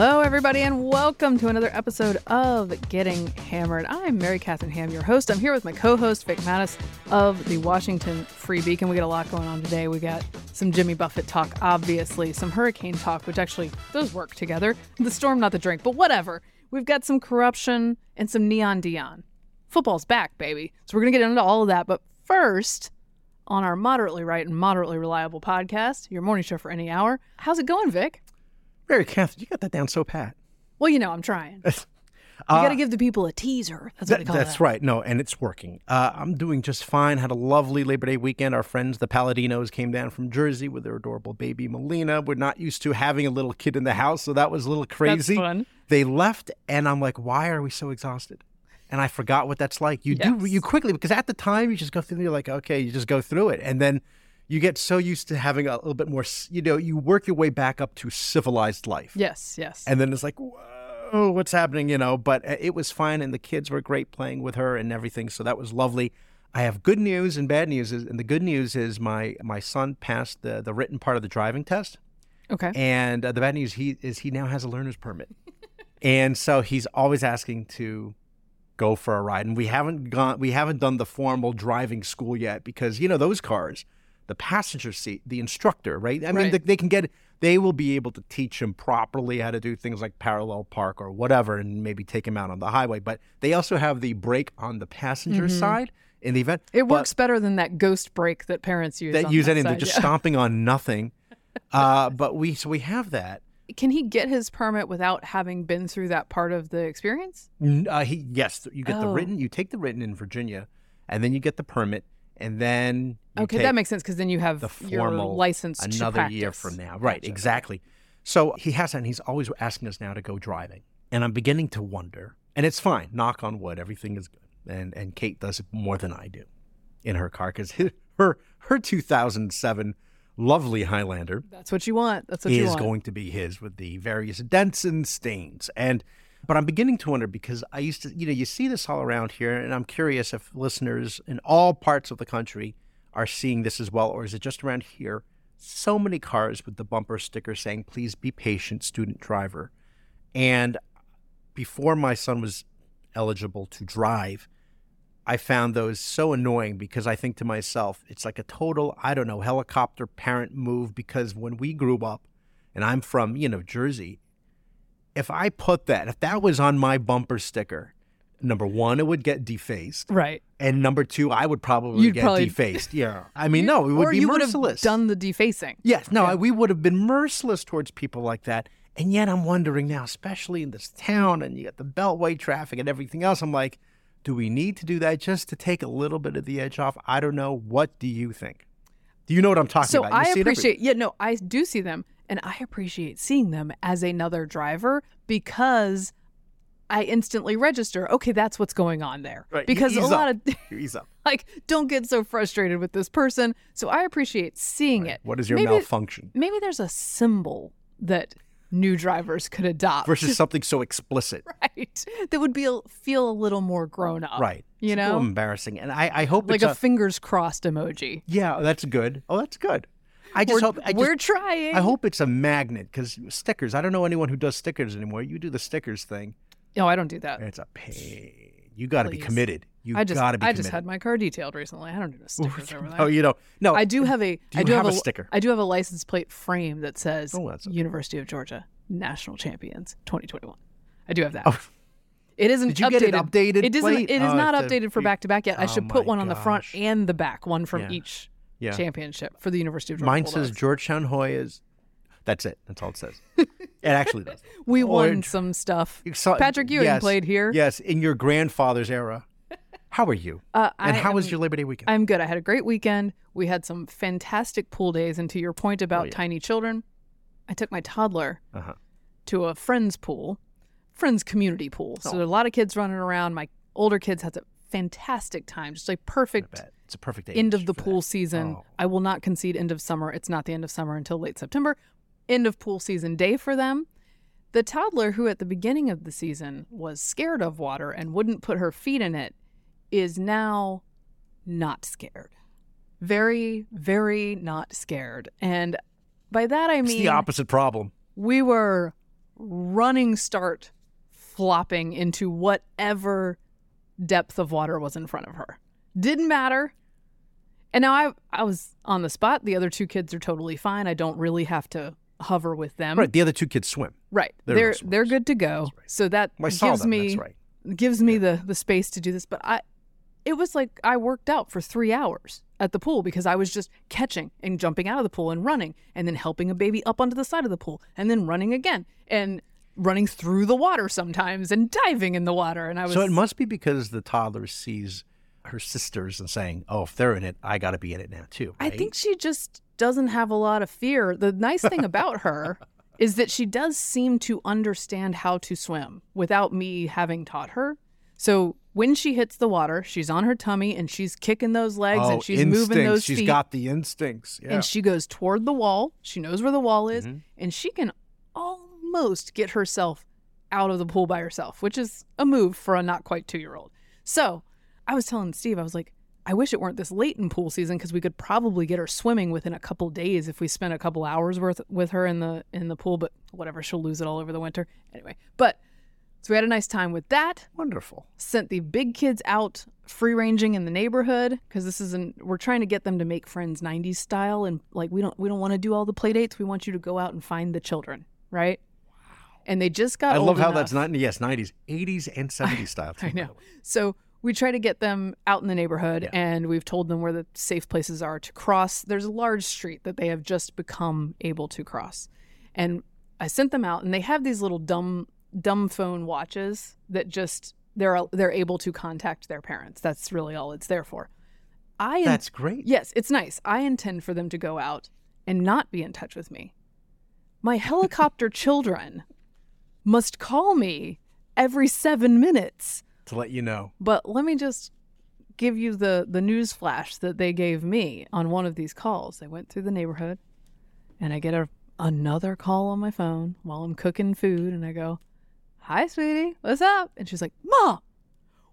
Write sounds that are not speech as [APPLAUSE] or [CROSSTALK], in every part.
Hello, everybody, and welcome to another episode of Getting Hammered. I'm Mary Katharine Ham, your host. I'm here with my co-host Vic Matus of the Washington Free Beacon. We got a lot going on today. We got some Jimmy Buffett talk, obviously, some hurricane talk, which actually those work together. The storm, not the drink, but whatever. We've got some corruption and some neon Deion. Football's back, baby. So we're gonna get into all of that. But first, on our moderately right and moderately reliable podcast, your morning show for any hour. How's it going, Vic? Mary Katharine, you got that down so pat. Well, you know, I'm trying. You Uh, got to give the people a teaser. That's what that- call that's that. right. No, and it's working. Uh, I'm doing just fine. Had a lovely Labor Day weekend. Our friends, the Paladinos, came down from Jersey with their adorable baby Melina. We're not used to having a little kid in the house, so that was a little crazy. fun. They left, and I'm like, why are we so exhausted? And I forgot what that's like. You do you quickly because at the time you just go through. You're like, okay, you just go through it, and then you get so used to having a little bit more. You know, you work your way back up to civilized life. Yes, yes. and then it's like whoa what's happening you know but uh, it was fine and the kids were great playing with her and everything so that was lovely i have good news and bad news and the good news is my my son passed the the written part of the driving test okay. and uh, the bad news he is he now has a learner's permit [LAUGHS] and so he's always asking to go for a ride and we haven't gone we haven't done the formal driving school yet because you know those cars the passenger seat the instructor right i mean Right. they, they can get they will be able to teach him properly how to do things like parallel park or whatever and maybe take him out on the highway but they also have the brake on the passenger side in the event it works better than that ghost brake that parents use. that use that anything they're side, just yeah. stomping on nothing [LAUGHS] uh, but we so we have that Can he get his permit without having been through that part of the experience? Uh, he, yes, you get the Oh. written. You take the written in Virginia, and then you get the permit, and then you Okay, that makes sense because then you have the your formal license to another year from now. Right, Gotcha. exactly. So he has, and he's always asking us now to go driving, and I'm beginning to wonder. And it's fine. Knock on wood, everything is good. And and Kate does it more than I do in her car because her her 2007 lovely Highlander That's what you want. That's what you is want. going to be his with the various dents and stains. And but I'm beginning to wonder because I used to, you know, you see this all around here, and I'm curious if listeners in all parts of the country are seeing this as well, or is it just around here? So many cars with the bumper sticker saying, "Please be patient, student driver." And before my son was eligible to drive, I found those so annoying because I think to myself, it's like a total, I don't know, helicopter parent move. Because when we grew up, and I'm from, you know, Jersey, if I put that, if that was on my bumper sticker, number one, it would get defaced. right. And number two, I would probably You'd get probably- defaced. [LAUGHS] Yeah. I mean, no, it would or be you merciless. would have done the defacing. Yes, no, we would have been merciless towards people like that. And yet I'm wondering now, especially in this town and you got the beltway traffic and everything else, I'm like, do we need to do that just to take a little bit of the edge off? I don't know. What do you think? Do you know what I'm talking So about? You I see it every- appreciate, yeah, no, I do see them, and I appreciate seeing them as another driver because I instantly register. Okay, that's what's going on there. Right, Because a ease lot of [LAUGHS] Ease up. like, don't get so frustrated with this person. So I appreciate seeing it. What is your maybe, malfunction? Maybe there's a symbol that new drivers could adopt. Versus [LAUGHS] something so explicit. right, that would be a, feel a little more grown up. Right. You It's know, embarrassing. And I, I hope like it's a a, fingers crossed emoji. Yeah, that's good. Oh, that's good. I just We're, hope I just, we're trying. I hope it's a magnet because stickers. I don't know anyone who does stickers anymore. You do the stickers thing. No, I don't do that. It's a pain. You got to be committed. You I just got to be I committed. just had my car detailed recently. I don't do no oh, stickers over there. Oh, you know, no. I do have a. Do I do have have, a sticker? I do have a license plate frame that says Oh, okay. University of Georgia National Champions 2021. I do have that. Oh. It isn't Did you updated. get an updated It isn't. plate? It is Oh, not it's a updated for back to back yet. I Oh should put one on the front and the back, one from Yeah. each Yeah. championship for the University of Georgia. Mine says Bulldogs. Georgetown Hoyas. That's it. That's all it says. [LAUGHS] it actually does. we Or- won some stuff. Saw- Patrick Ewing yes, played here. Yes, in your grandfather's era. [LAUGHS] How are you? Uh, and I how was your Labor Day weekend? I'm good. I had a great weekend. We had some fantastic pool days. And to your point about Oh, yeah. tiny children, I took my toddler Uh-huh. to a friend's pool, friend's community pool. So Oh. there are a lot of kids running around. My older kids had a fantastic time, just like perfect. It's a perfect end of the pool that. season. Oh. I will not concede end of summer. It's not the end of summer until late September. End of pool season day for them. The toddler who at the beginning of the season was scared of water and wouldn't put her feet in it is now not scared. Very, very not scared. And by that I It's mean the opposite problem. we were running start flopping into whatever depth of water was in front of her. Didn't matter. And now I I was on the spot. The other two kids are totally fine. I don't really have to hover with them. Right. The other two kids swim. Right. They're They're they're, good to go. So that saw gives them. me That's right. gives me the the space to do this. But I it was like I worked out for three hours at the pool because I was just catching and jumping out of the pool and running and then helping a baby up onto the side of the pool and then running again and running through the water sometimes and diving in the water. And I was So it must be because the toddler sees her sisters and saying, "Oh, if they're in it, I got to be in it now too." I think she just doesn't have a lot of fear. The nice thing about her [LAUGHS] is that she does seem to understand how to swim without me having taught her. So when she hits the water, she's on her tummy and she's kicking those legs oh, and she's instincts. moving those She's feet. She's got the instincts. Yeah. And she goes toward the wall. She knows where the wall is, Mhm. and she can almost get herself out of the pool by herself, which is a move for a not quite two year old. So I was telling Steve, I was like, I wish it weren't this late in pool season because we could probably get her swimming within a couple days if we spent a couple hours worth with her in the in the pool. But whatever, she'll lose it all over the winter anyway. But so we had a nice time with that Wonderful. sent the big kids out free ranging in the neighborhood because this isn't we're trying to get them to make friends 90s style and like we don't we don't want to do all the play dates we want you to go out and find the children right and they just got I love how enough- that's not yes, nineties, eighties, and [LAUGHS] seventies style. Too, I know. So we try to get them out in the neighborhood Yeah. and we've told them where the safe places are to cross. There's a large street that they have just become able to cross. And I sent them out and they have these little dumb dumb phone watches that just they're they're able to contact their parents. That's really all it's there for. I That's great. Yes, it's nice. I intend for them to go out and not be in touch with me. My helicopter [LAUGHS] children must call me every 7 minutes. To let you know. But let me just give you the the news flash that they gave me on one of these calls. They went through the neighborhood and I get a another call on my phone while I'm cooking food and I go, "Hi, sweetie. What's up?" And she's like, "Mom,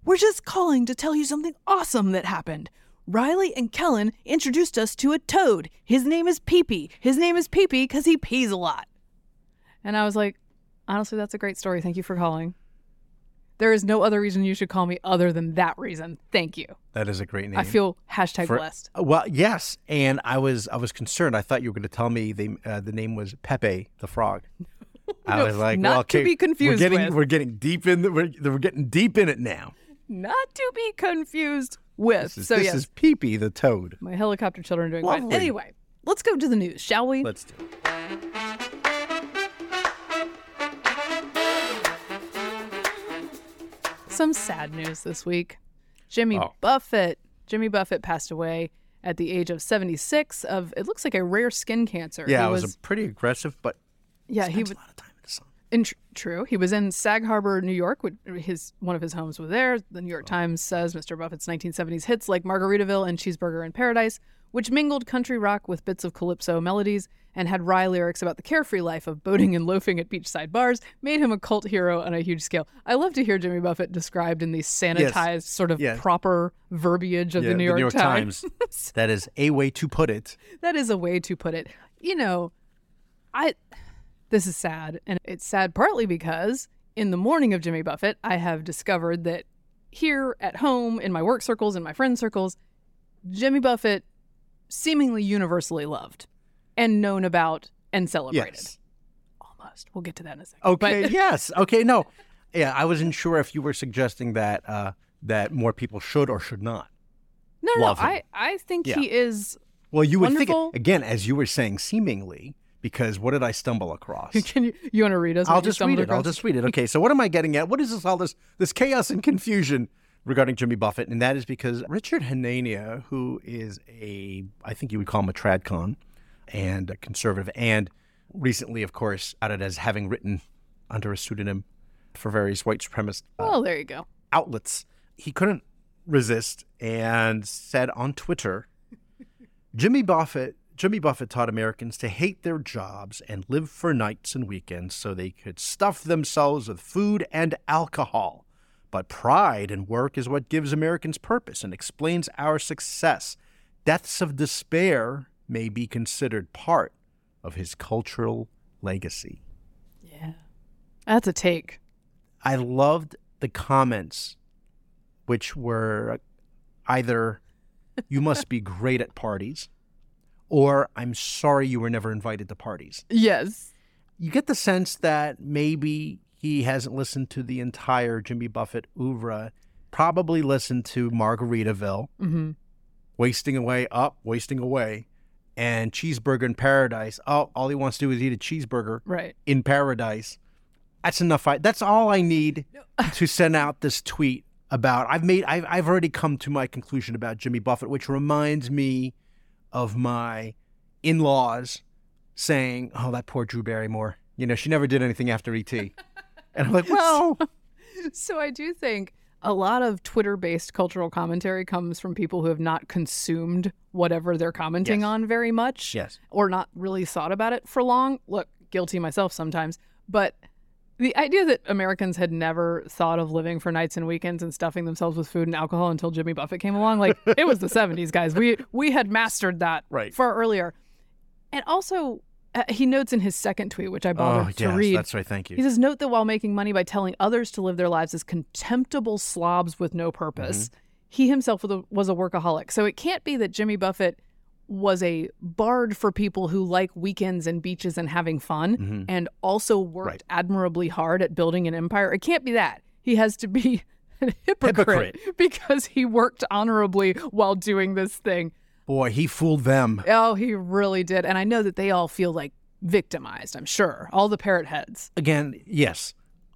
we're just calling to tell you something awesome that happened. Riley and Kellen introduced us to a toad. His name is Peepee. His name is Peepee because he pees a lot." And I was like, honestly, that's a great story. Thank you for calling. There is no other reason you should call me other than that reason. Thank you. That is a great name. I feel hashtag For- blessed. Uh, Well, yes, and I was I was concerned. I thought you were going to tell me the uh, the name was Pepe the Frog. [LAUGHS] I No, was like, not well, to okay, be confused We're getting with. we're getting deep in the, we're, we're getting deep in it now. Not to be confused with. This is, so this yes, is Peepee the toad. my helicopter children are doing fine. Lovely. Anyway, let's go to the news, shall we? Let's do it. Some sad news this week. Jimmy Oh. Buffett. Jimmy Buffett passed away at the age of 76 of it looks like a rare skin cancer. Yeah, he it was, a pretty aggressive, but yeah, he was a lot of time in the sun. In tr- true, he was in Sag Harbor, New York. His one of his homes was there. The New York oh. Times says Mr. Buffett's 1970s hits like Margaritaville and Cheeseburger in Paradise, which mingled country rock with bits of calypso melodies and had wry lyrics about the carefree life of boating and loafing at beachside bars, made him a cult hero on a huge scale. I love to hear Jimmy Buffett described in the sanitized, sort of Yes. proper verbiage of Yeah, the New York, Times. [LAUGHS] that is a way to put it. that is a way to put it. You know, I this is sad and it's sad partly because in the morning of Jimmy Buffett, I have discovered that here at home in my work circles and my friend circles, Jimmy Buffett seemingly universally loved and known about and celebrated. Yes. Almost. We'll get to that in a second. Okay. But- [LAUGHS] yes. Okay. No. Yeah, I wasn't sure if you were suggesting that uh, that more people should or should not. no, no, no. I, I think Yeah. he is Well, you would Wonderful. think again, as you were saying, seemingly, because what did I stumble across? [LAUGHS] can you you want to read us? I'll just read it. I'll just read it. Okay, so what am I getting at? What is this all this this chaos and confusion regarding Jimmy Buffett? And that is because Richard Hanania, who is a I think you would call him a tradcon and a conservative, and recently, of course, outed as having written under a pseudonym for various white supremacist uh, Well, there you go. outlets, he couldn't resist and said on Twitter, Jimmy Buffett Jimmy Buffett taught Americans to hate their jobs and live for nights and weekends so they could stuff themselves with food and alcohol. But pride in work is what gives Americans purpose and explains our success. Deaths of despair may be considered part of his cultural legacy. Yeah. That's a take. I loved the comments, which were either "You must be great at parties," or "I'm sorry you were never invited to parties." Yes. You get the sense that maybe he hasn't listened to the entire Jimmy Buffett oeuvre. Probably listened to Margaritaville, Mm-hmm. wasting away, up, wasting away, and Cheeseburger in Paradise. Oh, all he wants to do is eat a cheeseburger Right. in paradise. That's enough. I, that's all I need [LAUGHS] to send out this tweet about. I've made. I've, I've already come to my conclusion about Jimmy Buffett, which reminds me of my in-laws saying, "Oh, that poor Drew Barrymore. You know, she never did anything after ET." [LAUGHS] and I'm like, [LAUGHS] well, So I do think a lot of Twitter-based cultural commentary comes from people who have not consumed whatever they're commenting Yes. on very much. yes, or not really thought about it for long. Look, guilty myself sometimes, but the idea that Americans had never thought of living for nights and weekends and stuffing themselves with food and alcohol until Jimmy Buffett came along, like it was the [LAUGHS] 70s, guys. We we had mastered that Right. far earlier. And also, uh, he notes in his second tweet, which I oh bothered to yes, read, that's right. Thank you. he says, Note that while making money by telling others to live their lives as contemptible slobs with no purpose, he himself was a, was a workaholic. So it can't be that Jimmy Buffett was a bard for people who like weekends and beaches and having fun Mhm. and also worked Right. admirably hard at building an empire. It can't be that. He has to be [LAUGHS] a hypocrite, [LAUGHS] because he worked honorably while doing this thing. Boy, he fooled them. Oh, he really did. And I know that they all feel like victimized, I'm sure. All the parrot heads. Again, yes.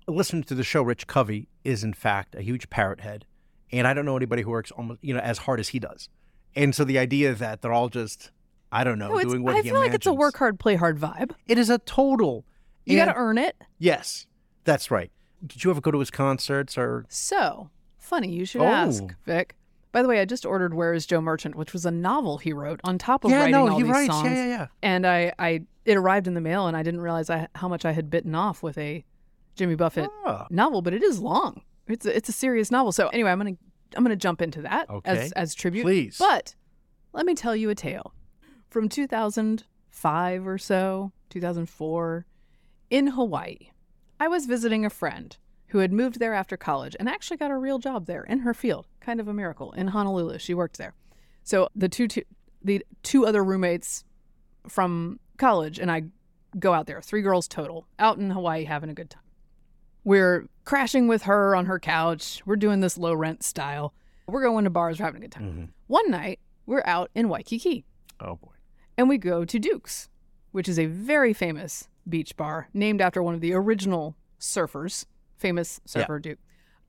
Listening to the show, Rich Covey is in fact a huge parrot head, and I don't know anybody who works almost you know as hard as he does. And so the idea that they're all just, I don't know, No, doing what I feel like it's a work hard, play hard vibe. It is a total. You got to earn it. Yes, that's right. Did you ever go to his concerts or? So, funny you should Oh. ask, Vic. By the way, I just ordered Where is Joe Merchant, which was a novel he wrote on top of yeah, writing no, all he these writes. songs. Yeah, yeah, yeah. And I, I, it arrived in the mail, and I didn't realize I, how much I had bitten off with a Jimmy Buffett Ah, novel. But it is long. It's a, it's a serious novel. So anyway, I'm gonna I'm gonna jump into that Okay. as as tribute. please. But let me tell you a tale. From 2005 or so, 2004, in Hawaii, I was visiting a friend who had moved there after college and actually got a real job there in her field. Kind of a miracle. In Honolulu, she worked there. So the two, two the two other roommates from college and I go out there, three girls total, out in Hawaii having a good time. We're crashing with her on her couch. We're doing this low rent style. We're going to bars, we're having a good time. Mhm. One night, we're out in Waikiki Oh boy. and we go to Duke's, which is a very famous beach bar named after one of the original surfers, famous surfer Duke.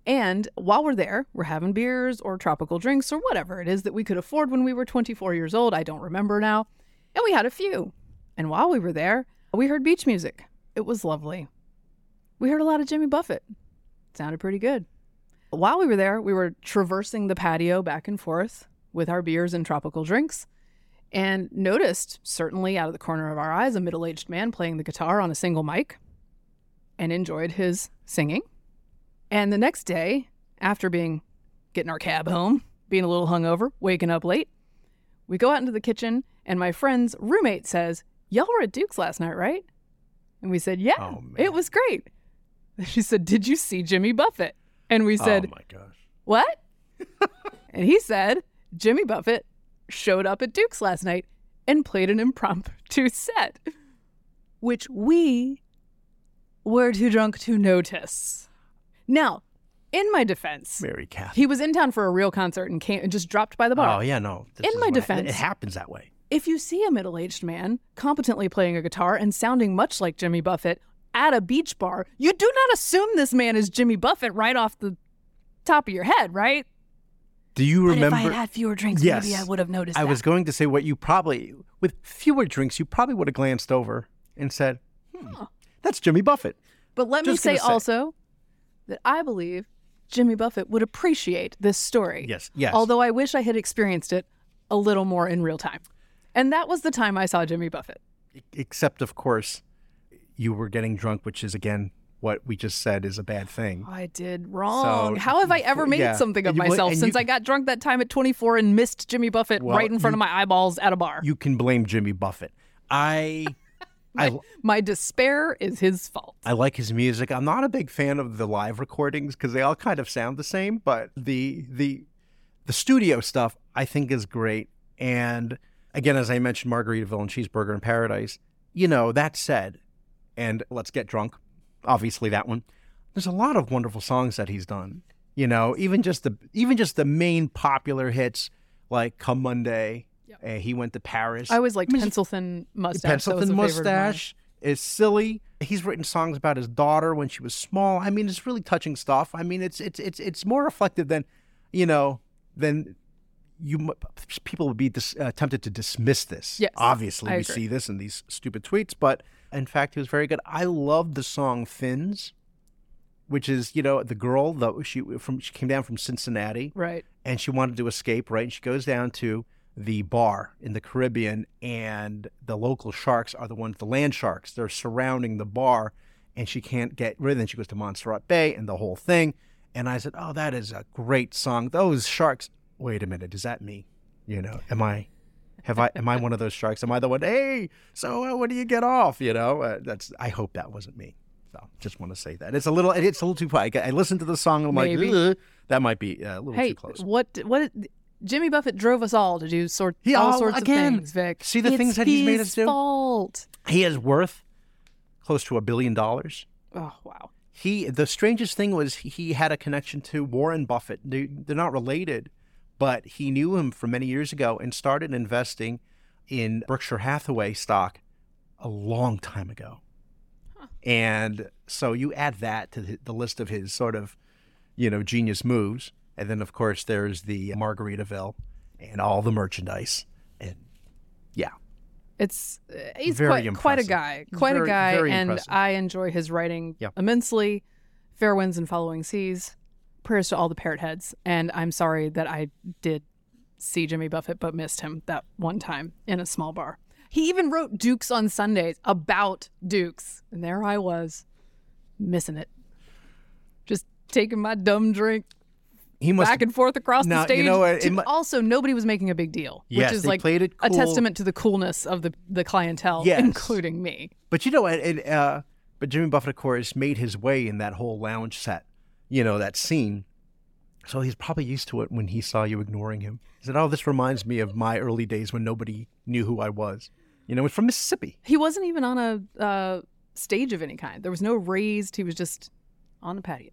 And while we're there, we're having beers or tropical drinks or whatever it is that we could afford when we were 24 years old. I don't remember now. And we had a few. And while we were there, we heard beach music. It was lovely. We heard a lot of Jimmy Buffett. sounded pretty good. While we were there, we were traversing the patio back and forth with our beers and tropical drinks and noticed, certainly out of the corner of our eyes, a middle aged man playing the guitar on a single mic and enjoyed his singing. And the next day, after being getting our cab home, being a little hungover, waking up late, we go out into the kitchen, and my friend's roommate says, Y'all were at Duke's last night, right? And we said, Yeah, Oh, it was great. [LAUGHS] She said, Did you see Jimmy Buffett? And we said, oh my gosh. what? [LAUGHS] and he said Jimmy Buffett showed up at Duke's last night and played an impromptu set, which we were too drunk to notice. Now, in my defense, Mary Katharine. he was in town for a real concert and came and just dropped by the bar. Oh yeah, no. this In my what- defense- it happens that way. If you see a middle aged man competently playing a guitar and sounding much like Jimmy Buffett at a beach bar, you do not assume this man is Jimmy Buffett right off the top of your head, right? Do you But remember? if I had had fewer drinks, Yes. maybe I would have noticed I that. was going to say what you probably, with fewer drinks, you probably would have glanced over and said, hmm, Huh. "That's Jimmy Buffett." But let Just me say, say. also that I believe Jimmy Buffett would appreciate this story. Yes, yes. Although I wish I had experienced it a little more in real time. And that was the time I saw Jimmy Buffett. except of course, you were getting drunk, which is again what we just said is a bad thing. I did wrong. So, How have I ever [LAUGHS] made yeah. something of you- myself since you- I got drunk that time at 24 and missed Jimmy Buffett Well, right in front you- of my eyeballs at a bar? You can blame Jimmy Buffett. I I My despair is his fault. I like his music. I'm not a big fan of the live recordings because they all kind of sound the same, but the the the studio stuff I think is great. And again, as I mentioned, Margaritaville and Cheeseburger in Paradise. You know, that said, and Let's Get Drunk, obviously that one. There's a lot of wonderful songs that he's done. You know, even just the even just the main popular hits like Come Monday. Yep. Uh, he went to Paris. I always liked I mean, pencil thin mustache. Pencil was thin a favorite of mine. mustache is silly. He's written songs about his daughter when she was small. I mean, it's really touching stuff. I mean, it's it's it's it's more reflective than, you know, than you people would be dis, uh, tempted to dismiss this. Yes, obviously I we agree. see this in these stupid tweets, but in fact, he was very good. I loved the song "Fins," which is you know the girl that she from she came down from Cincinnati Right. and she wanted to escape, right? And she goes down to the bar in the Caribbean, and the local sharks are the ones, the land sharks. They're surrounding the bar, and she can't get rid of them. She goes to Montserrat Bay and the whole thing. And I said, Oh, that is a great song. Those sharks. Wait a minute. Is that me? You know, am I. Have I? Am I one of those sharks? Am I the one? Hey, so uh, when do you get off? You know, uh, that's. I hope that wasn't me. So, just want to say that it's a little. It's a little too. I, I listened to the song. and I'm Maybe. like, that might be uh, a little Hey, too close. what what Jimmy Buffett drove us all to do sort He- all oh, sorts again, of things, Vic. see the It's things that he's made us do? Fault. He is worth close to a billion dollars. Oh wow. He the strangest thing was he had a connection to Warren Buffett. They, they're not related, but he knew him from many years ago and started investing in Berkshire Hathaway stock a long time ago. And so you add that to the, the list of his sort of, you know, genius moves, and then of course there's the Margaritaville and all the merchandise, and yeah, It's uh, he's Very quite quite a guy, quite Very- a guy, and impressive. I enjoy his writing Yeah. immensely. Fair winds and following seas. Prayers to all the parrot heads, and I'm sorry that I did see Jimmy Buffett but missed him that one time in a small bar. He even wrote Dukes on Sundays about Dukes, and there I was, missing it. Just taking my dumb drink he must back and forth across the you stage. know it to- mu- also, nobody was making a big deal, Yes, which is like it a testament to the coolness of the the clientele, Yes. including me. But you know what? It, uh, but Jimmy Buffett, of course, made his way in that whole lounge set, you know, that scene. So he's probably used to it when he saw you ignoring him. He said, Oh, this reminds me of my early days when nobody knew who I was. You know, it's from Mississippi. He wasn't even on a uh, stage of any kind. There was no raised. He was just on the patio.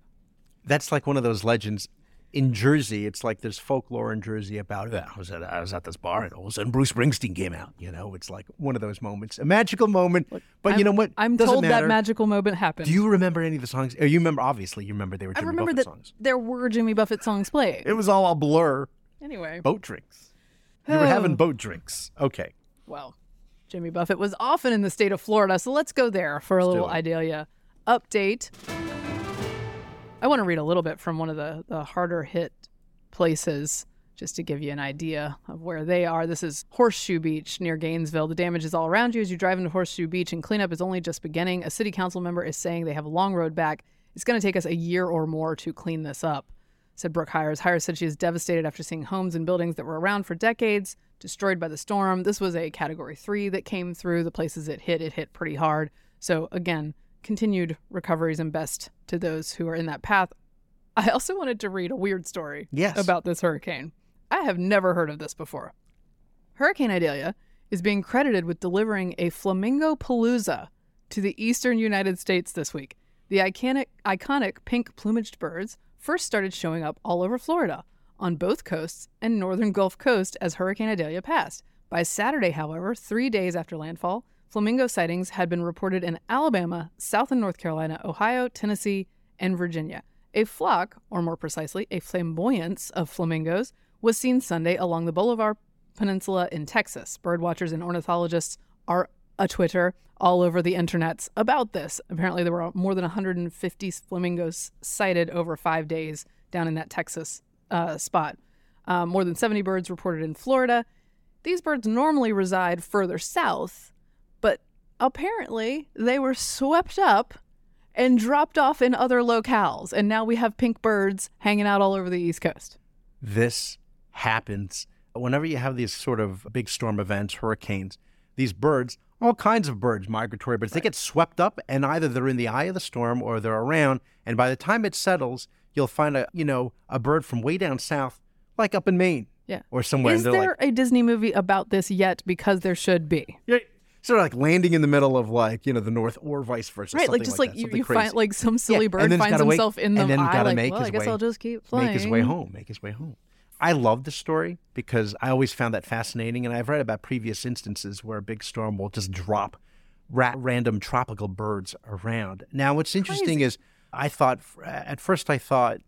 That's like one of those legends. In Jersey, it's like there's folklore in Jersey about it. I was at, I was at this bar and all of a sudden Bruce Springsteen came out. You know, it's like one of those moments, a magical moment. but you I'm- know what? I'm Doesn't told matter. that magical moment happened. Do you remember any of the songs? Or you remember, obviously, you remember they were I remember Buffett that songs. there were Jimmy Buffett songs playing. It was all a blur. Anyway, boat drinks. You were having oh. boat drinks. Okay. well, Jimmy Buffett was often in the state of Florida, so let's go there for a do little it. Idalia update. I want to read a little bit from one of the, the harder hit places just to give you an idea of where they are. This is Horseshoe Beach near Gainesville. The damage is all around you as you drive into Horseshoe Beach, and cleanup is only just beginning. A city council member is saying they have a long road back. It's going to take us a year or more to clean this up, said Brooke Hires. Hires said she is devastated after seeing homes and buildings that were around for decades destroyed by the storm. This was a category three that came through. The places it hit, it hit pretty hard. So, again, continued recoveries and best to those who are in that path. I also wanted to read a weird story Yes. about this hurricane. I have never heard of this before. Hurricane Idalia is being credited with delivering a flamingo palooza to the eastern United States this week. The iconic, iconic pink plumaged birds first started showing up all over Florida, on both coasts and northern Gulf Coast as Hurricane Idalia passed. By Saturday, however, three days after landfall, flamingo sightings had been reported in Alabama, South and North Carolina, Ohio, Tennessee, and Virginia. A flock, or more precisely, a flamboyance of flamingos, was seen Sunday along the Bolivar Peninsula in Texas. Birdwatchers and ornithologists are a Twitter all over the internets about this. Apparently, there were more than 150 flamingos sighted over five days down in that Texas uh, spot. Um, more than 70 birds reported in Florida. These birds normally reside further south, but apparently they were swept up and dropped off in other locales. And now we have pink birds hanging out all over the East Coast. This happens whenever you have these sort of big storm events, hurricanes. these birds, all kinds of birds, migratory birds, they get swept up and either they're in the eye of the storm or they're around. And by the time it settles, you'll find a, you know, a bird from way down south, like up in Maine. Yeah. Or somewhere. Is there like, a Disney movie about this yet? Because there should be. yeah, sort of like landing in the middle of like, you know, the north or vice versa. Right, like just like, like, you, you find like some silly and bird then finds gotta wait- himself in the and then eye, gotta like, make well, his I guess way- I'll just keep flying. make his way home, make his way home. I love the story because I always found that fascinating, and I've read about previous instances where a big storm will just drop ra- random tropical birds around. Now, what's interesting is I thought at first I thought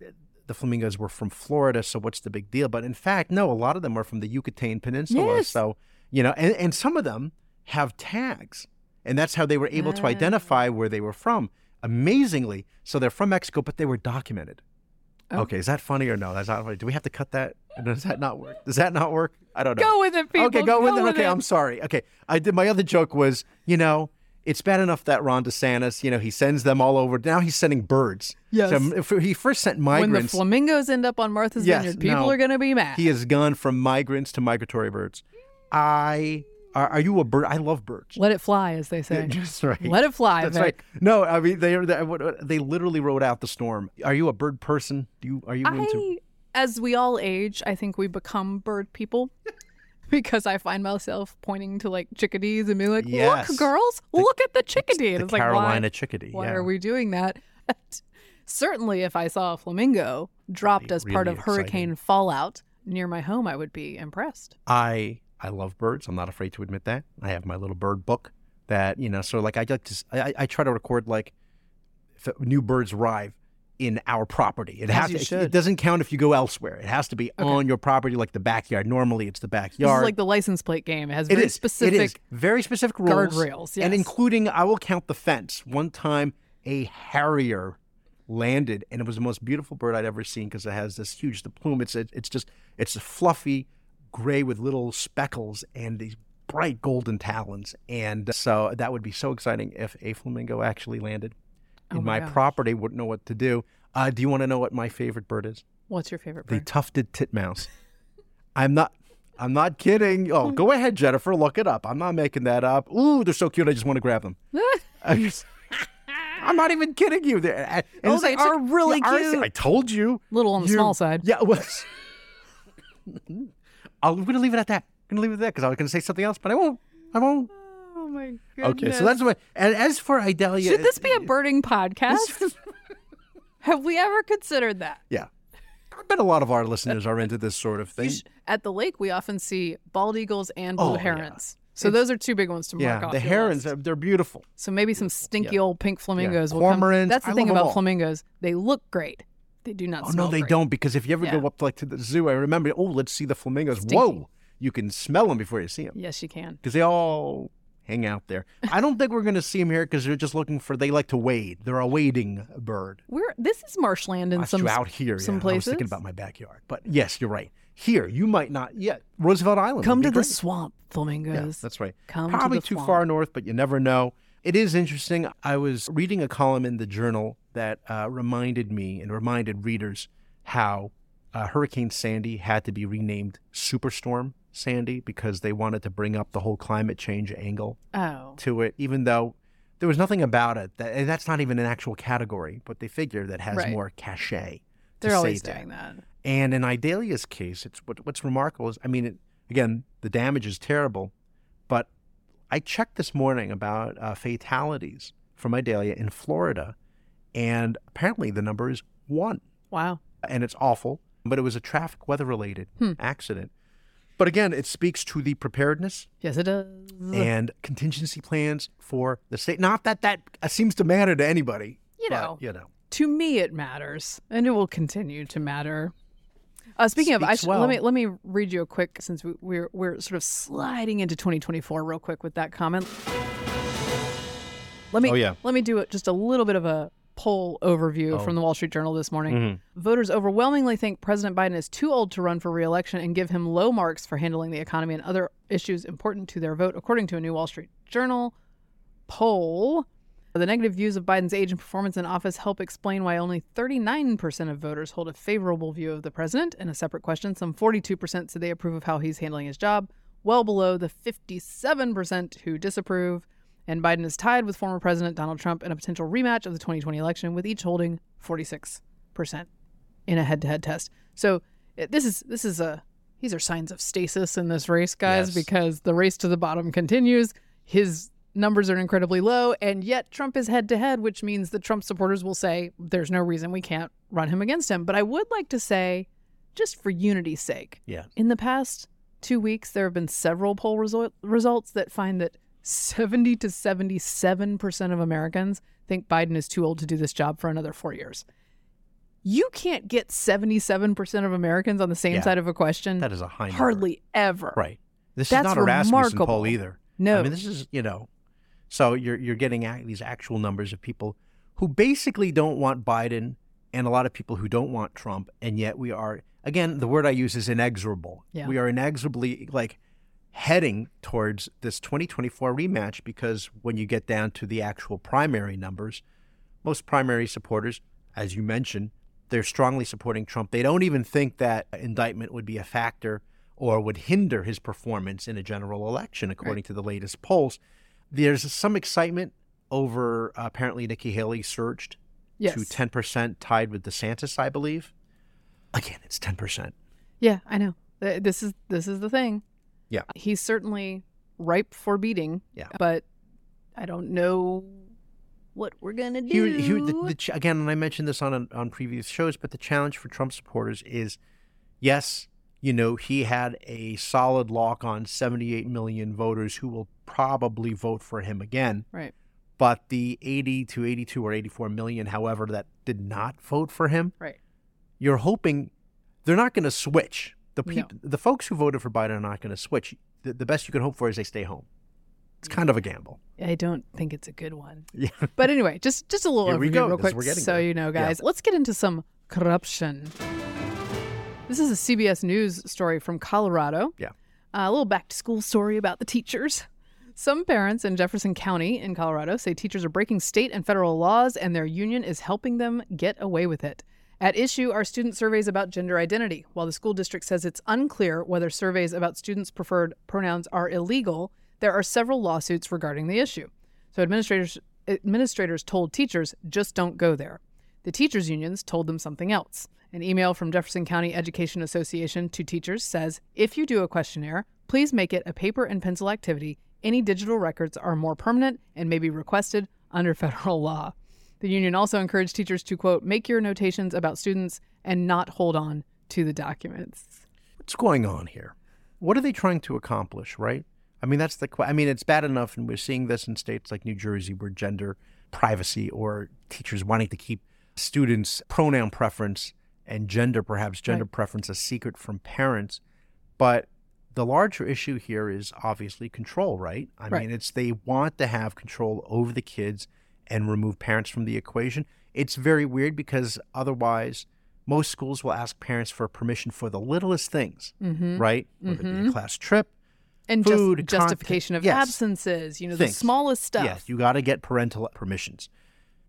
the flamingos were from Florida, so what's the big deal? But in fact, no, a lot of them are from the Yucatan Peninsula. Yes. So you know, and, and some of them have tags, and that's how they were able to Ah. identify where they were from. Amazingly, so they're from Mexico, but they were documented. Oh. Okay, is that funny or no? That's not funny. Do we have to cut that? Does that not work? Does that not work? I don't know. Go with it, people. okay, go, with it. Okay, I'm sorry. Okay, I did. My other joke was, you know, it's bad enough that Ron DeSantis, you know, he sends them all over. Now he's sending birds. Yes. So if he first sent migrants. when the flamingos end up on Martha's Yes, Vineyard, people no. are going to be mad. he has gone from migrants to migratory birds. I are, are you a bird? I love birds. Let it fly, as they say. [LAUGHS] That's right. Let it fly. That's Vic. right. No, I mean they they, they literally wrote out the storm. Are you a bird person? Do you are you into? As we all age, I think we become bird people. [LAUGHS] Because I find myself pointing to like chickadees and being like, Yes. "Look, girls, look at the chickadee." And the it's like, Carolina why, chickadee. why yeah. are we doing that? [LAUGHS] Certainly, if I saw a flamingo dropped be as part really of hurricane fallout near my home, I would be impressed. I I love birds. I'm not afraid to admit that. I have my little bird book that you know. So like I like to I, I try to record like if new birds arrive in our property. It As has to. It, it doesn't count if you go elsewhere. It has to be on your property, like the backyard. Normally, it's the This backyard. is like the license plate game. It has It very is. specific. It is very specific rules. guardrails, and including I will count the fence. One time, a harrier landed, and it was the most beautiful bird I'd ever seen because it has this huge the plume. It's it's just it's a fluffy gray with little speckles and these bright golden talons. And so that would be so exciting if a flamingo actually landed Oh in my my property. Wouldn't know what to do. Uh, do you want to know what my favorite bird is? What's your favorite bird? The tufted titmouse. [LAUGHS] I'm not. I'm not kidding. Oh, go [LAUGHS] ahead, Jennifer. Look it up. I'm not making that up. Ooh, they're so cute. I just want to grab them. [LAUGHS] I'm, just- I'm not even kidding you. They're, and Oh, they it's are really cute. I told you. Little on the small side. Yeah. Well, I'm going to leave it at that. I'm going to leave it at that because I was going to say something else, but I won't. I won't. Oh my goodness. Okay, so that's what. And as for Idalia, Should this be a birding podcast? [LAUGHS] Have we ever considered that? yeah. I bet a lot of our listeners are into this sort of thing. Sh- At the lake, we often see bald eagles and blue Oh, yeah. herons. So those are two big ones to mark yeah, off. the herons, list. uh, they're beautiful. So maybe some stinky old pink flamingos will Cormorants, come. That's the I thing about flamingos. They look great. They do not Oh no, they great. don't because if you ever Yeah. go up like to the zoo, I remember. Oh, let's see the flamingos. Stinky. Whoa, you can smell them before you see them Yes, you can. because they all hang out there. I don't think we're going to see them here because they're just looking for. They like to wade. They're a wading bird. We're this is marshland in That's some out here. some yeah. I was thinking about my backyard, but yes, you're right. Here, you might not yet. Roosevelt Island. Come to be the great. swamp, Yeah, flamingos. that's right. Come to Probably the too swamp. far north, but you never know. It is interesting. I was reading a column in the journal that uh, reminded me and reminded readers how uh, Hurricane Sandy had to be renamed Superstorm Sandy because they wanted to bring up the whole climate change angle oh, to it, even though there was nothing about it. That, that's not even an actual category, but they figure that has Right. more cachet. they're always that. doing that. And in Idalia's case, it's what, what's remarkable is, I mean, it, again, the damage is terrible, but I checked this morning about uh, fatalities from Idalia in Florida, and apparently the number is one, Wow. and it's awful. But it was a traffic weather related Hmm. accident. But again, it speaks to the preparedness Yes, it does. and contingency plans for the state. Not that that uh, seems to matter to anybody. You but, know. you know. to me it matters and it will continue to matter uh, speaking of I sh- well. let me let me read you a quick since we, we're we're sort of sliding into 2024 real quick with that comment let me Oh, yeah. let me do it just a little bit of a poll overview Oh. from the Wall Street Journal this morning. Mm-hmm. Voters overwhelmingly think President Biden is too old to run for re-election and give him low marks for handling the economy and other issues important to their vote, according to a new Wall Street Journal poll. The negative views of Biden's age and performance in office help explain why only 39% of voters hold a favorable view of the president. In a separate question, some 42% said they approve of how he's handling his job, well below the 57% who disapprove. And Biden is tied with former President Donald Trump in a potential rematch of the 2020 election, with each holding 46% in a head-to-head test. So it- this is this is a these are signs of stasis in this race, guys, Yes. because the race to the bottom continues. His numbers are incredibly low, and yet Trump is head to head, which means that Trump supporters will say there's no reason we can't run him against him. But I would like to say, just for unity's sake, Yeah. in the past two weeks, there have been several poll result- results that find that 70 to 77% of Americans think Biden is too old to do this job for another four years. You can't get 77% of Americans on the same Yeah. side of a question. That is a high number. Hardly ever. Right. This That's is not a Rasmussen poll either. No. I mean, this is you know, so you're you're getting these actual numbers of people who basically don't want Biden, and a lot of people who don't want Trump, and yet we are again the word I use is inexorable. Yeah. We are inexorably like heading towards this 2024 rematch because when you get down to the actual primary numbers, most primary supporters, as you mentioned, they're strongly supporting Trump. They don't even think that indictment would be a factor or would hinder his performance in a general election, according to the latest polls. There's some excitement over uh, apparently Nikki Haley surged Yes. to 10%, tied with DeSantis, I believe. Again, it's 10%. Yeah, I know. This is this is the thing. Yeah. He's certainly ripe for beating. Yeah. But I don't know what we're gonna do. Here, here, the, the, again, and I mentioned this on on previous shows, but the challenge for Trump supporters is, yes, you know, he had a solid lock on 78 million voters who will probably vote for him again. right. But the 80 to 82 or 84 million, however, that did not vote for him, Right. you're hoping they're not going to switch. The No. the folks who voted for Biden are not going to switch. The, the best you can hope for is they stay home. It's kind of a gamble. I don't think it's a good one. [LAUGHS] Yeah. But anyway, just just a little Here overview real quick, so there. you know, Yeah. guys. Let's get into some corruption. This is a CBS News story from Colorado. Yeah. Uh, a little back to school story about the teachers. Some parents in Jefferson County in Colorado say teachers are breaking state and federal laws, and their union is helping them get away with it. At issue are student surveys about gender identity. While the school district says it's unclear whether surveys about students' preferred pronouns are illegal, there are several lawsuits regarding the issue. So administrators administrators told teachers just don't go there. The teachers unions told them something else. An email from Jefferson County Education Association to teachers says, "If you do a questionnaire, please make it a paper and pencil activity. Any digital records are more permanent and may be requested under federal [LAUGHS] law." The union also encouraged teachers to quote, "make your notations about students and not hold on to the documents." what's going on here? What are they trying to accomplish, right? I mean, that's the. I mean, it's bad enough, and we're seeing this in states like New Jersey, where gender privacy or teachers wanting to keep students' pronoun preference and gender, perhaps gender Right. preference, a secret from parents. But the larger issue here is obviously control, right? I Right. mean, it's they want to have control over the kids and remove parents from the equation. It's very weird because otherwise, most schools will ask parents for permission for the littlest things, Mm-hmm. right? Whether it be a class trip, And just Food, content- justification of yes. absences, you know, the smallest stuff. Yes, you got to get parental permissions.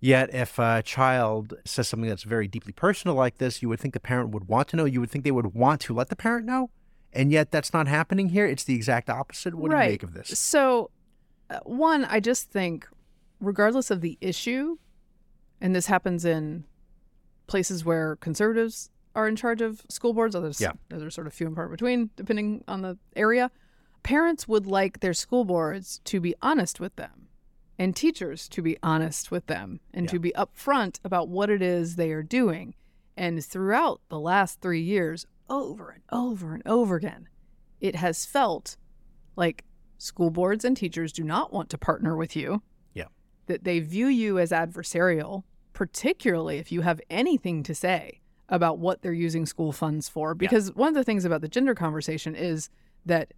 Yet, if a child says something that's very deeply personal like this, you would think the parent would want to know. You would think they would want to let the parent know. And yet, that's not happening here. It's the exact opposite. What do you make of this? So, uh, one, I just think, regardless of the issue, and this happens in places where conservatives are in charge of school boards, others, Yeah. others sort of few and far between, depending on the area. Parents would like their school boards to be honest with them and teachers to be honest with them and Yeah. to be upfront about what it is they are doing. And throughout the last three years, over and over and over again, it has felt like school boards and teachers do not want to partner with you. Yeah. That they view you as adversarial, particularly if you have anything to say about what they're using school funds for. Because one of the things about the gender conversation is that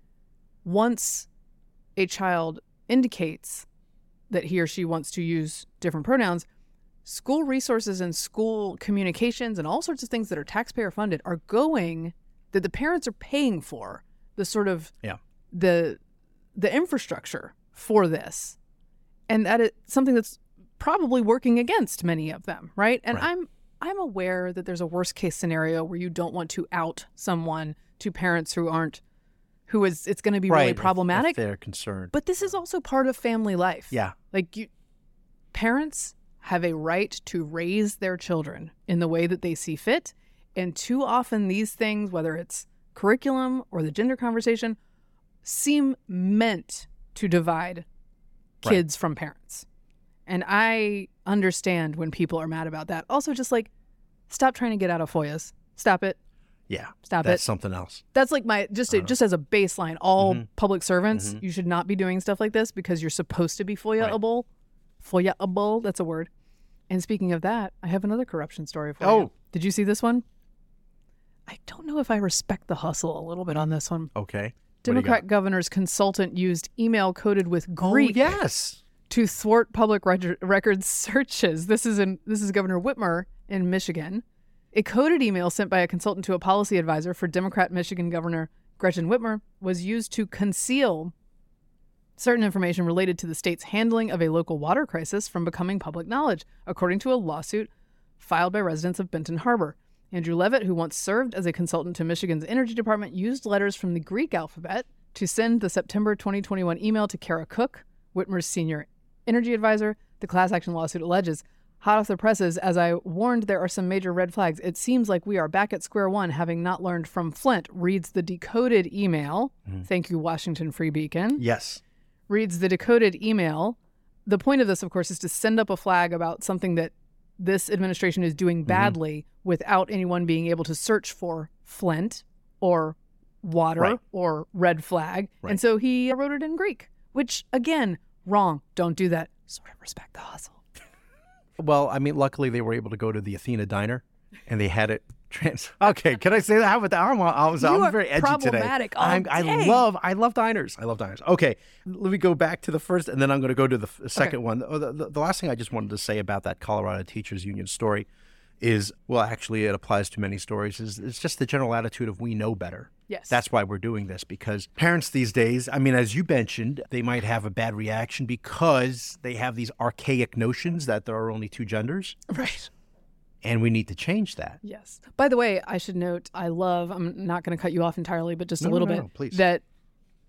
once a child indicates that he or she wants to use different pronouns, school resources and school communications and all sorts of things that are taxpayer funded are going that the parents are paying for the sort of Yeah. the the infrastructure for this and that is something that's probably working against many of them right and Right. i'm i'm aware that there's a worst case scenario where you don't want to out someone to parents who aren't who is it's going to be right. really if- if problematic. they're concerned. But this is also part of family life. yeah. Like you parents have a right to raise their children in the way that they see fit. And too often these things, whether it's curriculum or the gender conversation, seem meant to divide Right. kids from parents. And I understand when people are mad about that. Also, just like stop trying to get out of FOIAs. Stop it. Yeah. Stop it. That's it. something else. That's like my just Uh-huh. just as a baseline. All Mhm. public servants, Mhm. you should not be doing stuff like this because you're supposed to be FOIA-able. FOIA-able. That's a word. And speaking of that, I have another corruption story for you. Oh. did you see this one? I don't know if I respect the hustle a little bit on this one. Okay. Democrat governor's consultant used email coded with Oh, Greek yes. to thwart public reg- records searches. This is in this is Governor Whitmer in Michigan. A coded email sent by a consultant to a policy advisor for Democrat Michigan Governor Gretchen Whitmer was used to conceal certain information related to the state's handling of a local water crisis from becoming public knowledge, according to a lawsuit filed by residents of Benton Harbor. Andrew Levitt, who once served as a consultant to Michigan's Energy Department, used letters from the Greek alphabet to send the September 2021 email to Kara Cook, Whitmer's senior energy advisor. The class action lawsuit alleges. Hot off the presses, as I warned, there are some major red flags. It seems like we are back at square one, having not learned from Flint. Reads the decoded email. Mm-hmm. Thank you, Washington Free Beacon Yes. reads the decoded email. The point of this, of course, is to send up a flag about something that this administration is Mm-hmm. doing badly without anyone being able to search for Flint or water Right. or red flag. Right. And so he wrote it in Greek, which, again, wrong. Don't do that. Sort of respect the hustle. [LAUGHS] Well, I mean, luckily they were able to go to the Athena diner, and they had it trans. [LAUGHS] Okay, can I say that? How about that? I'm, I was, I'm very edgy today. problematic I'm, I love, I love diners. I love diners. Okay, let me go back to the first, and then I'm going to go to the f- second one. Oh, The, the, the last thing I just wanted to say about that Colorado Teachers Union story is, well, actually, it applies to many stories. Is it's just the general attitude of we know better. Yes. That's why we're doing this because parents these days, I mean, as you mentioned, they might have a bad reaction because they have these archaic notions that there are only two genders, right. And we need to change that. Yes. By the way, I should note I love, I'm not going to cut you off entirely, but just No, a little no, bit. no, please. That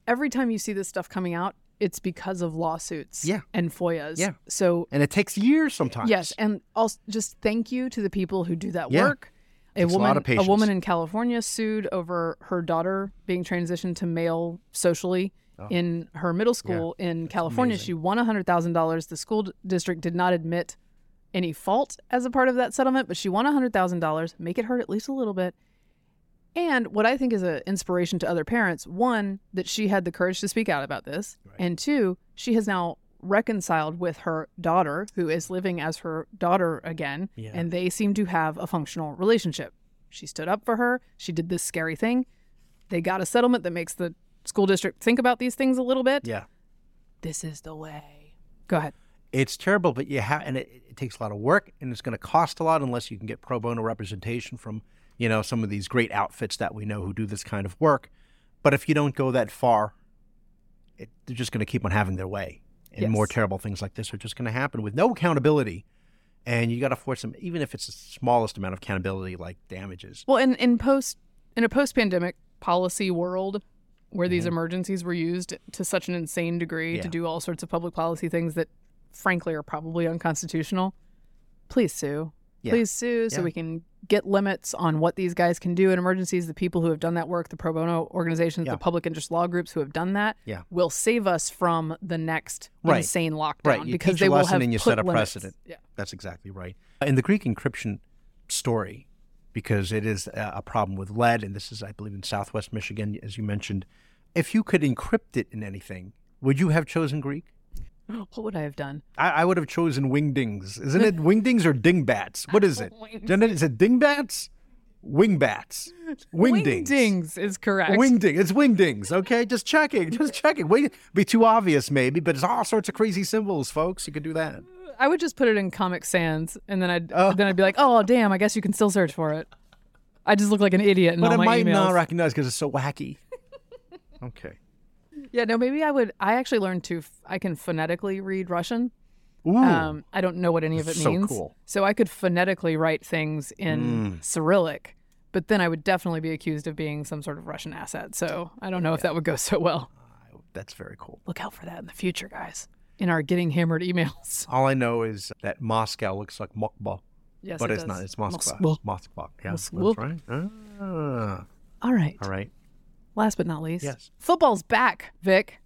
every time you see this stuff coming out, it's because of lawsuits Yeah. and FOIAs. Yeah. So, And it takes years sometimes. yes. And also just thank you to the people who do that Yeah. work. A Takes a woman, of patience. A woman in California sued over her daughter being transitioned to male socially oh. in her middle school in California. Oh. amazing. She won $100,000. The school district did not admit any fault as a part of that settlement, but she won $100,000. Make it hurt at least a little bit. And what I think is an inspiration to other parents one, that she had the courage to speak out about this. And two, she has now reconciled with her daughter, who is living as her daughter again. Yeah. And they seem to have a functional relationship. She stood up for her. She did this scary thing. They got a settlement that makes the school district think about these things a little bit. Yeah. This is the way. Go ahead. It's terrible, but you have, and it, it takes a lot of work, and it's going to cost a lot unless you can get pro bono representation from, you know, some of these great outfits that we know who do this kind of work. But if you don't go that far, it, they're just going to keep on having their way, and more terrible things like this are just going to happen with no accountability. And you got to force them, even if it's the smallest amount of accountability, like damages. Well, in, in post in a post pandemic policy world where these emergencies were used to such an insane degree Mm-hmm. Yeah. to do all sorts of public policy things that frankly are probably unconstitutional, please sue. Yeah. Please sue so Yeah. we can get limits on what these guys can do in emergencies. The people who have done that work, the pro bono organizations, Yeah. the public interest law groups who have done that, Yeah. will save us from the next Right. insane lockdown Right. You because they will have and you put set a limits. precedent. Yeah. That's exactly right. Uh, in the Greek encryption story, because it is a problem with lead, and this is, I believe, in Southwest Michigan, as you mentioned. If you could encrypt it in anything, would you have chosen Greek? [LAUGHS] What would I have done? I, I would have chosen wingdings. Isn't it [LAUGHS] wingdings or dingbats? What is it? It? Is it dingbats? Wingbats. Wingdings. Wingdings is correct. Wingding. It's wingdings. Okay, just checking. Just checking. Wait, be too obvious maybe, but it's all sorts of crazy symbols, folks. You could do that. I would just put it in Comic Sans, and then I'd Oh. then I'd be like, oh damn, I guess you can still search for it. I just look like an idiot in But all it my might emails. not recognize because it's so wacky. [LAUGHS] okay. Yeah, no, maybe I would. I actually learned to. f- I can phonetically read Russian. Ooh. Um, I don't know what any of it So means. cool. So I could phonetically write things in Mm. Cyrillic, but then I would definitely be accused of being some sort of Russian asset. So I don't know if that would go so well. That's very cool. Look out for that in the future, guys. In our getting hammered emails. [LAUGHS] All I know is that Moscow looks like Mokba, Yes, but it it's does. not. It's Moscow. Moskva. Moscow. Yeah, Moskva. that's right. Ah, All right. all right. Last but not least, Yes. football's back, Vic.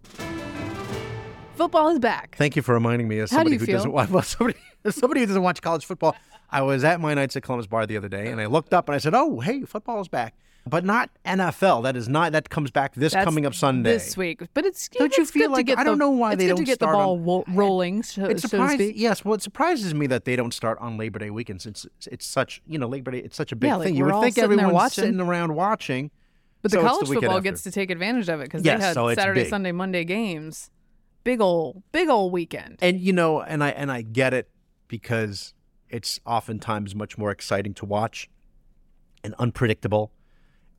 Football is back. Thank you for reminding me as How do somebody who feel? doesn't watch [LAUGHS] well, somebody, as somebody who doesn't watch college football. I was at my nights at Columbus Bar the other day, and I looked up and I said, "Oh, hey, football is back." But not NFL. That is not. That comes back this That's coming up Sunday. This week, but it's Don't you it's feel like- I don't the- know why it's they don't to get the ball on- wo- rolling, so, It surprises speak. yes. Well, it surprises me that they don't start on Labor Day weekend since it's, it's such you know Labor Day. It's such a big Yeah, like thing. You we're would think everyone's sitting around watching. But the So college weekend football after. gets to take advantage of it because Yes, they had so Saturday, big. Sunday, Monday games. Big ol' big ol' weekend. And you know, and I and I get it because it's oftentimes much more exciting to watch and unpredictable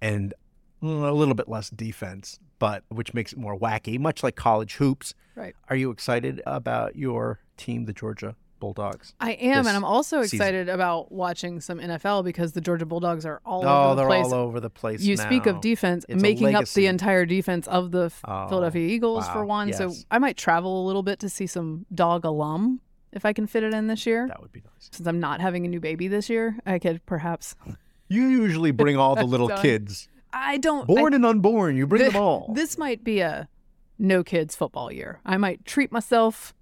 and a little bit less defense, but which makes it more wacky, much like college hoops. Right. Are you excited about your team, the Georgia Bulldogs? I am, and I'm also season. excited about watching some NFL because the Georgia Bulldogs are all oh, over the they're place. all over the place. you speak of defense, It's making up the entire defense of the Oh, Philadelphia Eagles for wow, one. So. I might travel a little bit to see some dog alum if I can fit it in this year. That would be nice. Since I'm not having a new baby this year, I could perhaps. [LAUGHS] You usually bring all the [LAUGHS] little kids, I don't. born and unborn. You bring [LAUGHS] them all. This might be a no kids football year. I might treat myself,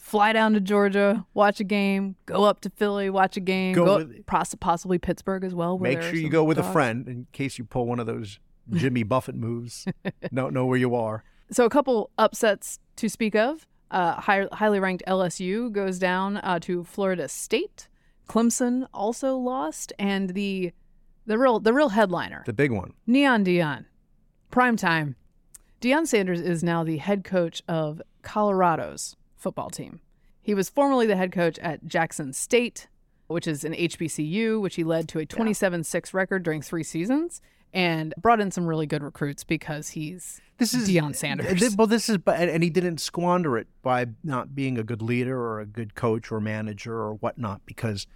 fly down to Georgia, watch a game, go up to Philly, watch a game, Go go, with- poss- possibly Pittsburgh as well. where Make sure you go with a friend in case you pull one of those Jimmy [LAUGHS] Buffett moves. Don't know where you are. So a couple upsets to speak of. Uh, high, highly ranked LSU goes down uh, to Florida State. Clemson also lost, and the the real the real headliner The big one. Neon Deion, prime time. Deion Sanders is now the head coach of Colorado's football team. He was formerly the head coach at Jackson State, which is an HBCU, which he led to a 27 6 record during three seasons and brought in some really good recruits because he's This is Deion Sanders. Th- Well, this is, and he didn't squander it by not being a good leader or a good coach or manager or whatnot. Because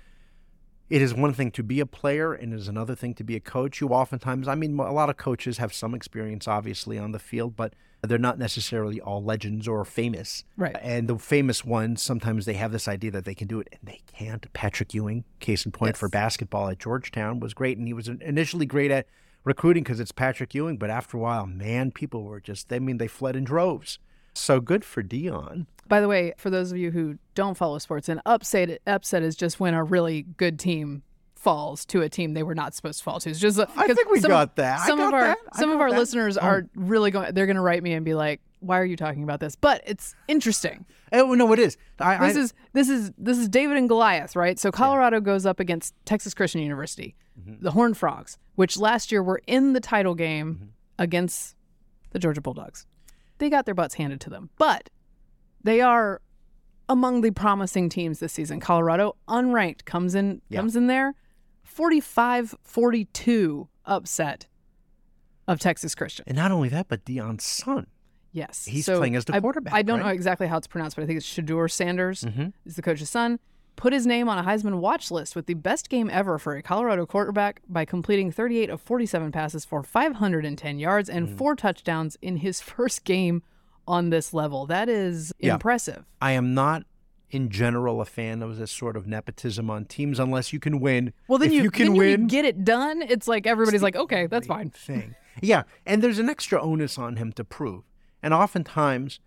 it is one thing to be a player, and it is another thing to be a coach. You oftentimes, I mean, a lot of coaches have some experience, obviously, on the field, but they're not necessarily all legends or famous. Right. And the famous ones, sometimes they have this idea that they can do it, and they can't. Patrick Ewing, case in point for basketball at Georgetown, was great, and he was initially great at recruiting because it's Patrick Ewing, but after a while, man, people were just, I mean, they fled in droves. So good for Deion. By the way, for those of you who don't follow sports, an upset upset is just when a really good team falls to a team they were not supposed to fall to. It's just I think we some, got that. Some of our. Some of our that. listeners Oh. are really going. They're going to write me and be like, "Why are you talking about this?" But it's interesting. Oh, no, it is. I, This I, is this is this is David and Goliath, right? So Colorado goes up against Texas Christian University, Mm-hmm. the Horned Frogs, which last year were in the title game Mm-hmm. against the Georgia Bulldogs. They got their butts handed to them, but they are among the promising teams this season. Colorado, unranked, comes in Yeah. comes in there, 45-42 upset of Texas Christian. and not only that, but Deion's son. Yes, He's So playing as the I- quarterback, I, don't know exactly how it's pronounced, but I think it's Shedeur Sanders Mhm. is the coach's son. Put his name on a Heisman watch list with the best game ever for a Colorado quarterback by completing 38 of 47 passes for 510 yards and Mm. four touchdowns in his [LAUGHS] first game on this level. That is Yeah. impressive. I am not, in general, a fan of this sort of nepotism on teams unless you can win. Well, then if you, you can then win, you get it done. It's like everybody's like, okay, that's fine. thing. Yeah, and there's an extra onus on him to prove. And oftentimes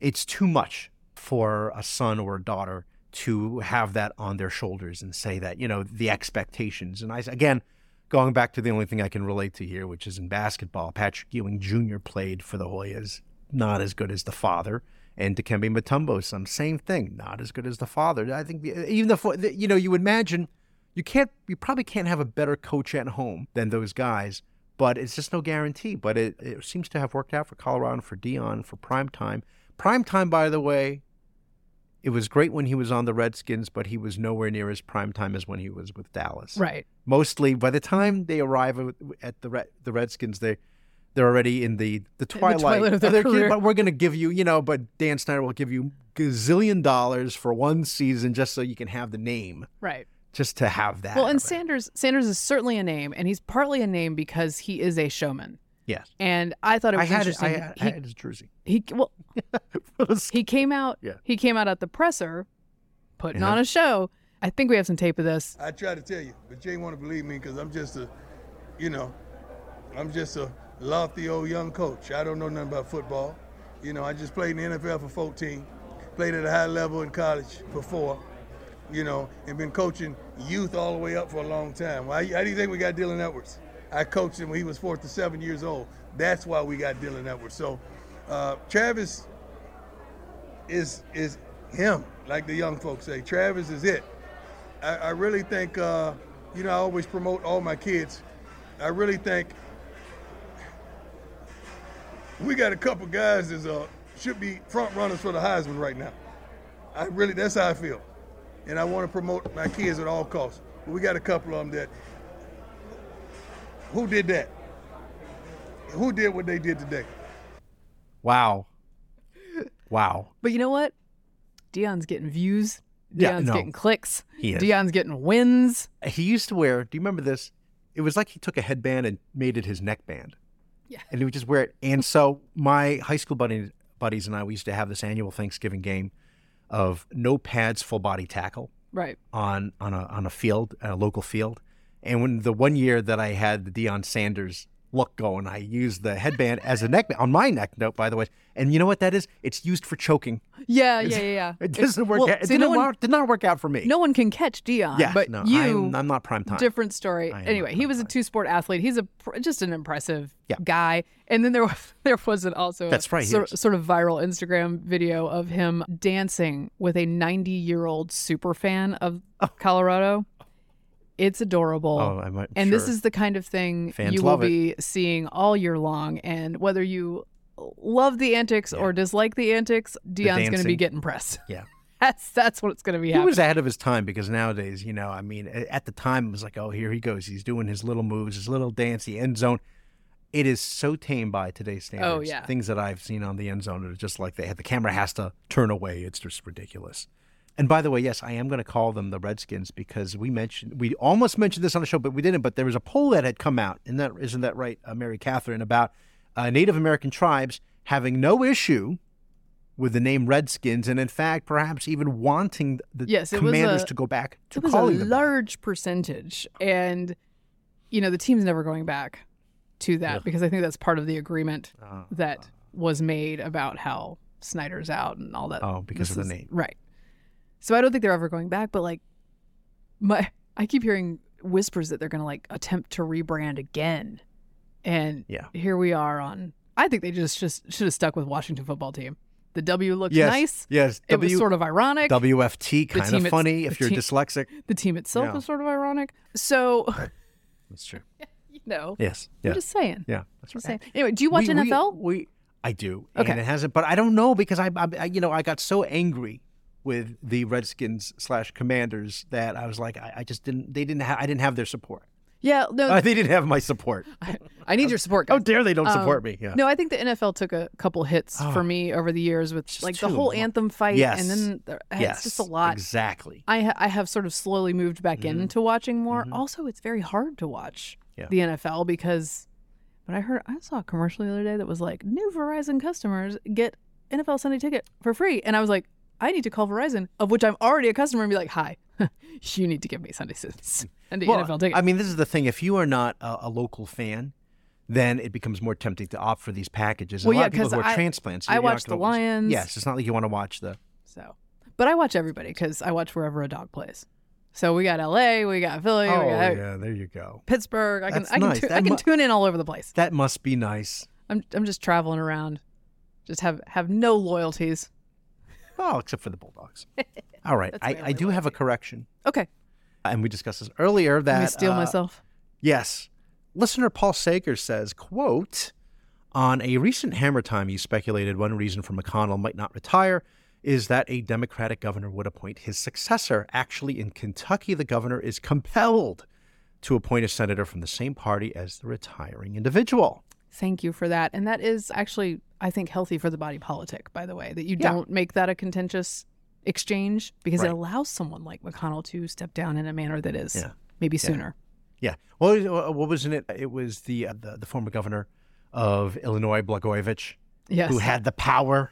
it's too much for a son or a daughter to have that on their shoulders and say that, you know, the expectations. And I again, going back to the only thing I can relate to here, which is in basketball, Patrick Ewing Jr. played for the Hoyas, not as good as the father. And Dikembe Mutombo, some same thing, not as good as the father. I think even the, you know, you would imagine you can't you probably can't have a better coach at home than those guys but it's just no guarantee but it, it seems to have worked out for colorado for deion for prime time prime time by the way it was great when he was on the redskins but he was nowhere near as prime time as when he was with dallas Right. mostly by the time they arrive at- the Red, the redskins they they're already in the the twilight, twilight of their career. but we're going to give you you know but dan snyder will give you gazillion dollars for one season just so you can have the name Right. just to have that. Well, and around. Sanders Sanders is certainly a name, and he's partly a name because he is a showman. Yes, And I thought it I was had it. interesting. I had, I he, had his jersey. he well [LAUGHS] he came out Yeah. he came out at the presser, putting Yeah. on a show. I think we have some tape of this. I try to tell you, but you ain't want to believe me because I'm just a, you know, I'm just a lofty old young coach. I don't know nothing about football. You know, I just played in the NFL for 14, played at a high level in college for four, you know, and been coaching youth all the way up for a long time. Why, how do you think we got Dylan Edwards? I coached him when he was four to seven years old. That's why we got Dylan Edwards. So, uh, Travis is is him, like the young folks say. Travis is it. I, I really think, uh, you know, I always promote all my kids. I really think we got a couple guys that uh, should be front runners for the Heisman right now. I really, that's how I feel. And I want to promote my kids at all costs. But we got a couple of them that, who did that? Who did what they did today? Wow. Wow. But you know what? Deion's getting views. Yeah, Deion's no. getting clicks. He is. Deion's getting wins. He used to wear. Do you remember this? It was like he took a headband and made it his neckband. Yeah. And he would just wear it. And so my high school buddy, buddies and I, we used to have this annual Thanksgiving game of no pads, full body tackle Right. on on a on a field, a local field. And when the one year that I had the Deion Sanders look going, I used the headband as a neck on my neck note, by the way. And you know what that is? It's used for choking. Yeah, yeah, yeah, yeah. It doesn't work. well, out. It see, didn't no one, work, did not work out for me. no one can catch Deion. yeah, but no, you, I'm, I'm not prime time. different story. Anyway, he was a two-sport athlete. He's a just an impressive Yeah. guy. And then there was [LAUGHS] there was an also That's a right, he sort, of viral Instagram video of him dancing with a 90-year-old super fan of oh. Colorado. It's adorable. Oh, I'm and this is the kind of thing Fans you will love it. be seeing all year long. And whether you love the antics or dislike the antics, Deion's going to be getting pressed. [LAUGHS] Yeah. That's that's what it's going to be He happening. was ahead of his time because nowadays, you know, I mean, at the time it was like, oh, here he goes. He's doing his little moves, his little dance, the end zone. It is so tame by today's standards. Oh, yeah. Things that I've seen on the end zone are just like they have the camera has to turn away. It's just ridiculous. And by the way, yes, I am going to call them the Redskins because we mentioned we almost mentioned this on the show, but we didn't. But there was a poll that had come out, and that isn't that right, uh, Mary Katharine, about uh, Native American tribes having no issue with the name Redskins, and in fact, perhaps even wanting the Yes, commanders a- to go back to it was a calling them. that. large percentage and you know the team's never going back to that because i think that's part of the agreement Uh, that was made about how snyder's out and all that Oh, because This of the is- name. right so i don't think they're ever going back but like my i keep hearing whispers that they're going to like attempt to rebrand again and Yeah. here we are on i think they just just should have stuck with washington football team the w looked yes, nice Yes, it was sort of ironic WFT, kind of funny if you're team- dyslexic. the team itself Yeah. was sort of ironic so [LAUGHS] That's true. [LAUGHS] you know Yes. I'm just saying. yeah. That's right. saying. Anyway, do you watch We- we- NFL? We, I do. Okay. And it hasn't, but I don't know because I, I, I- you know, I got so angry with the Redskins slash Commanders that I was like, I, I just didn't. They didn't have. I didn't have their support. yeah, no, Uh, [LAUGHS] they didn't have my support. [LAUGHS] I need your support. Guys. How dare they don't support Um, me? Yeah. No, I think the NFL took a couple hits Oh. for me over the years with like the whole mu- anthem fight, Yes. and then yes. it's just a lot. Exactly. I ha- I have sort of slowly moved back Mhm. into watching more. Mhm. Also, it's very hard to watch Yeah. the NFL because when I heard I saw a commercial the other day that was like new Verizon customers get NFL Sunday ticket for free, and I was like, I need to call Verizon, of which I'm already a customer, and be like, Hi, [LAUGHS] you need to give me Sunday [LAUGHS] Sunday Well, NFL ticket. I mean, this is the thing. If you are not a, a local fan, then it becomes more tempting to opt for these packages. And Well, a lot yeah, of people who are I- transplants. I watch the Lions. Yes, it's not like you want to watch the. So, but I watch everybody because I watch wherever a dog plays. So we got L.A., we got Philly, Oh we got yeah, there you go. Pittsburgh. I can That's I can nice. tu- I can mu- tune in all over the place. That must be nice. I'm I'm just traveling around, just have have no loyalties. Oh, except for the Bulldogs. [LAUGHS] All right, That's I, my I do have a correction, Okay, and we discussed this earlier. That let me steal uh, myself. Yes. Listener Paul Sager says, quote, on a recent Hammer Time, you speculated one reason for McConnell might not retire is that a Democratic governor would appoint his successor. Actually, in Kentucky, the governor is compelled to appoint a senator from the same party as the retiring individual. Thank you for that. And that is actually, I think, healthy for the body politic. By the way, that you Yeah. don't make that a contentious exchange because Right. it allows someone like McConnell to step down in a manner that is Yeah. maybe sooner. Yeah. Well, what wasn't it? It was the uh, the, the former governor of Illinois, Blagojevich, Yes. who had the power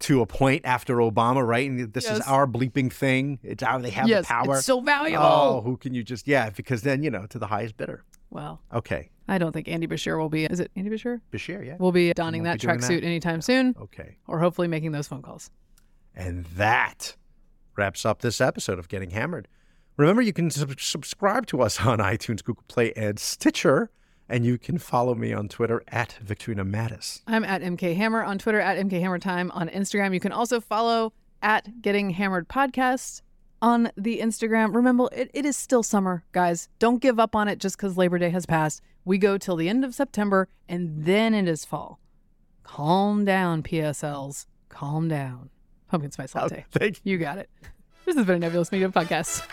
to appoint after Obama, right? And this is our bleeping thing. It's our they have yes, the power. it's so valuable. oh, who can you just yeah? Because then you know to the highest bidder. Well, Okay, I don't think Andy Beshear will be. Is it Andy Beshear? Beshear, yeah. Will be donning that be tracksuit that. anytime soon, Okay, or hopefully making those phone calls. and that wraps up this episode of Getting Hammered. Remember, you can sub- subscribe to us [LAUGHS] on iTunes, Google Play, and Stitcher, and you can follow me on Twitter at Victorino Matus. I'm at MK Hammer on Twitter, at MK Hammer Time on Instagram. You can also follow at Getting Hammered Podcast on the Instagram. Remember, it, it is still summer, guys. Don't give up on it just because Labor Day has passed. We go till the end of September, and then it is fall. Calm down, PSLs. Calm down. Pumpkin spice latte. Thank You got it. This has been a Nebulous Media Podcast.